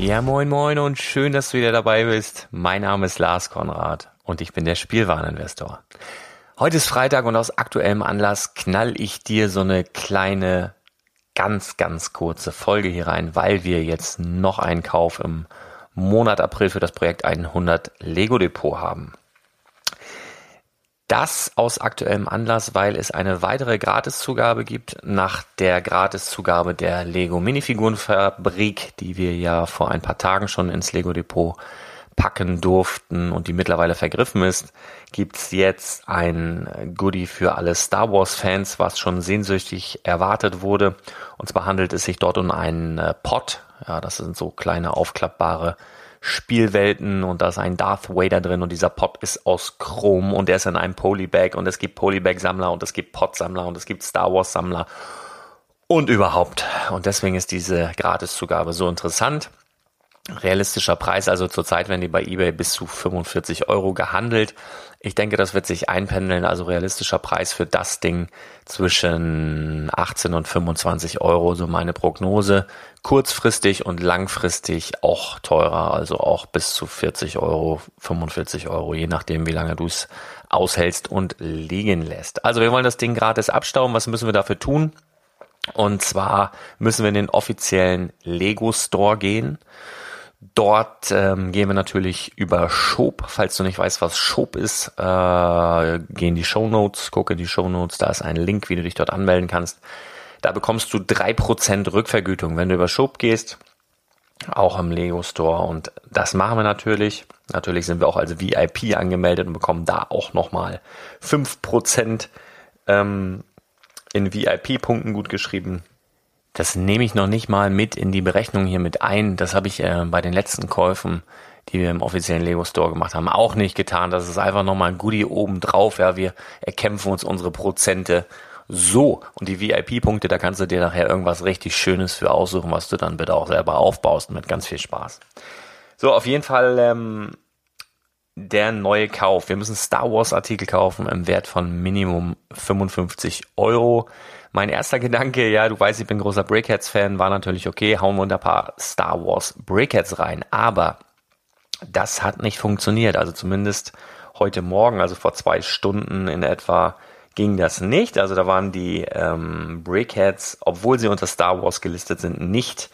Ja, moin moin und schön, dass du wieder dabei bist. Mein Name ist Lars Konrad und ich bin der Spielwareninvestor. Heute ist Freitag und aus aktuellem Anlass knall ich dir so eine kleine, ganz, ganz kurze Folge hier rein, weil wir jetzt noch einen Kauf im Monat April für das Projekt 100 Lego Depot haben. Das aus aktuellem Anlass, weil es eine weitere Gratiszugabe gibt nach der Gratiszugabe der Lego Minifigurenfabrik, die wir ja vor ein paar Tagen schon ins Lego Depot packen durften und die mittlerweile vergriffen ist, gibt's jetzt ein Goodie für alle Star Wars Fans, was schon sehnsüchtig erwartet wurde. Und zwar handelt es sich dort um einen äh, Pot. Ja, das sind so kleine aufklappbare Spielwelten und da ist ein Darth Vader drin und dieser Pot ist aus Chrom und der ist in einem Polybag und es gibt Polybag-Sammler und es gibt Pot-Sammler und es gibt Star Wars-Sammler und überhaupt. Und deswegen ist diese Gratiszugabe so interessant. Realistischer Preis, also zurzeit werden die bei eBay bis zu 45 Euro gehandelt. Ich denke, das wird sich einpendeln, also realistischer Preis für das Ding zwischen 18 und 25 Euro, so meine Prognose. Kurzfristig und langfristig auch teurer, also auch bis zu 40 Euro, 45 Euro, je nachdem, wie lange du es aushältst und liegen lässt. Also wir wollen das Ding gratis abstauben. Was müssen wir dafür tun? Und zwar müssen wir in den offiziellen Lego Store gehen Dort ähm, gehen wir natürlich über Shop. Falls du nicht weißt, was Shop ist, äh, geh in die Show Notes, gucke in die Show Notes, da ist ein Link, wie du dich dort anmelden kannst. Da bekommst du drei Prozent Rückvergütung, wenn du über Shop gehst, auch im Lego Store. Und das machen wir natürlich. Natürlich sind wir auch als VIP angemeldet und bekommen da auch nochmal fünf Prozent ähm, in VIP-Punkten gut geschrieben. Das nehme ich noch nicht mal mit in die Berechnung hier mit ein. Das habe ich äh, bei den letzten Käufen, die wir im offiziellen Lego Store gemacht haben, auch nicht getan. Das ist einfach nochmal ein Goodie oben drauf. Ja, wir erkämpfen uns unsere Prozente so. Und die VIP-Punkte, da kannst du dir nachher irgendwas richtig Schönes für aussuchen, was du dann bitte auch selber aufbaust mit ganz viel Spaß. So, auf jeden Fall ähm, der neue Kauf. Wir müssen Star Wars Artikel kaufen im Wert von Minimum 55 Euro. Mein erster Gedanke, ja, du weißt, ich bin großer Breakheads-Fan, war natürlich, okay, hauen wir unter ein paar Star Wars Breakheads rein. Aber das hat nicht funktioniert. Also zumindest heute Morgen, also vor zwei Stunden in etwa, ging das nicht. Also da waren die ähm, Breakheads, obwohl sie unter Star Wars gelistet sind, nicht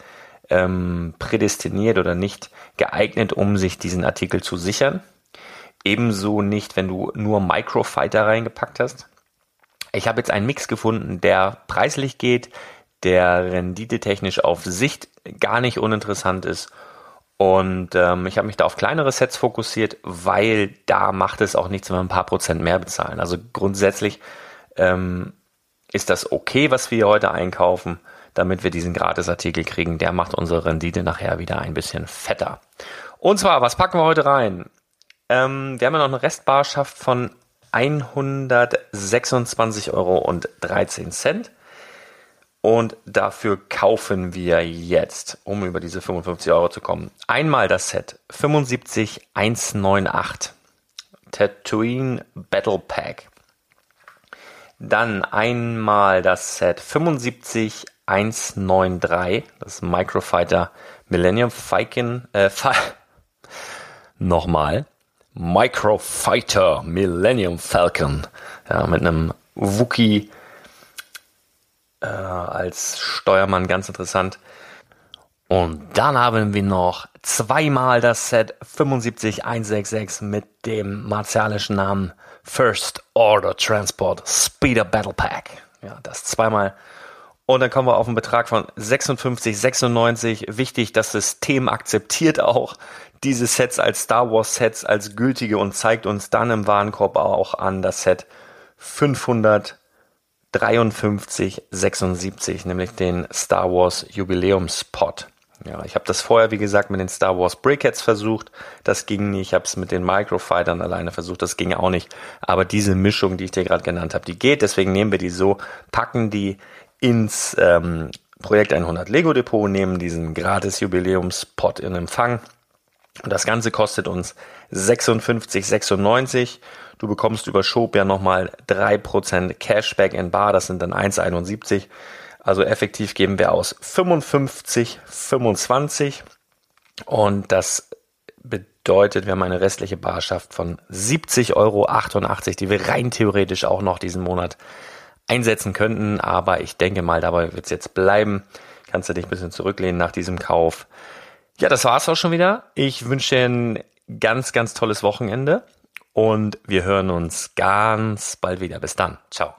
ähm, prädestiniert oder nicht geeignet, um sich diesen Artikel zu sichern. Ebenso nicht, wenn du nur Microfighter reingepackt hast. Ich habe jetzt einen Mix gefunden, der preislich geht, der renditetechnisch auf Sicht gar nicht uninteressant ist. Und ähm, ich habe mich da auf kleinere Sets fokussiert, weil da macht es auch nichts, wenn wir ein paar Prozent mehr bezahlen. Also grundsätzlich ähm, ist das okay, was wir heute einkaufen, damit wir diesen Gratisartikel kriegen. Der macht unsere Rendite nachher wieder ein bisschen fetter. Und zwar, was packen wir heute rein? Ähm, wir haben ja noch eine Restbarschaft von 126,13 Euro. Und dafür kaufen wir jetzt, um über diese 55 Euro zu kommen, einmal das Set 75198 Tatooine Battle Pack. Dann einmal das Set 75193, das Microfighter Millennium Falcon, äh, nochmal, Microfighter Millennium Falcon. Ja, mit einem Wookie äh, als Steuermann ganz interessant. Und dann haben wir noch zweimal das Set 75166 mit dem martialischen Namen First Order Transport Speeder Battle Pack. Ja, das zweimal. Und dann kommen wir auf einen Betrag von 56,96. Wichtig, das System akzeptiert auch diese Sets als Star Wars Sets als gültige und zeigt uns dann im Warenkorb auch an das Set 553,76, nämlich den Star Wars Jubiläumspot. Ja, ich habe das vorher, wie gesagt, mit den Star Wars Brickheads versucht. Das ging nicht. Ich habe es mit den Microfightern alleine versucht. Das ging auch nicht. Aber diese Mischung, die ich dir gerade genannt habe, die geht. Deswegen nehmen wir die so, packen die ins ähm, Projekt 100 Lego Depot, nehmen diesen gratis Jubiläumspot in Empfang und das Ganze kostet uns 56,96. Du bekommst über Shop ja nochmal 3% Cashback in Bar, das sind dann 1,71. Also effektiv geben wir aus 55,25 und das bedeutet, wir haben eine restliche Barschaft von 70,88 Euro, die wir rein theoretisch auch noch diesen Monat einsetzen könnten. Aber ich denke mal, dabei wird es jetzt bleiben. Kannst du dich ein bisschen zurücklehnen nach diesem Kauf. Ja, das war's auch schon wieder. Ich wünsche dir ein ganz, ganz tolles Wochenende und wir hören uns ganz bald wieder. Bis dann. Ciao.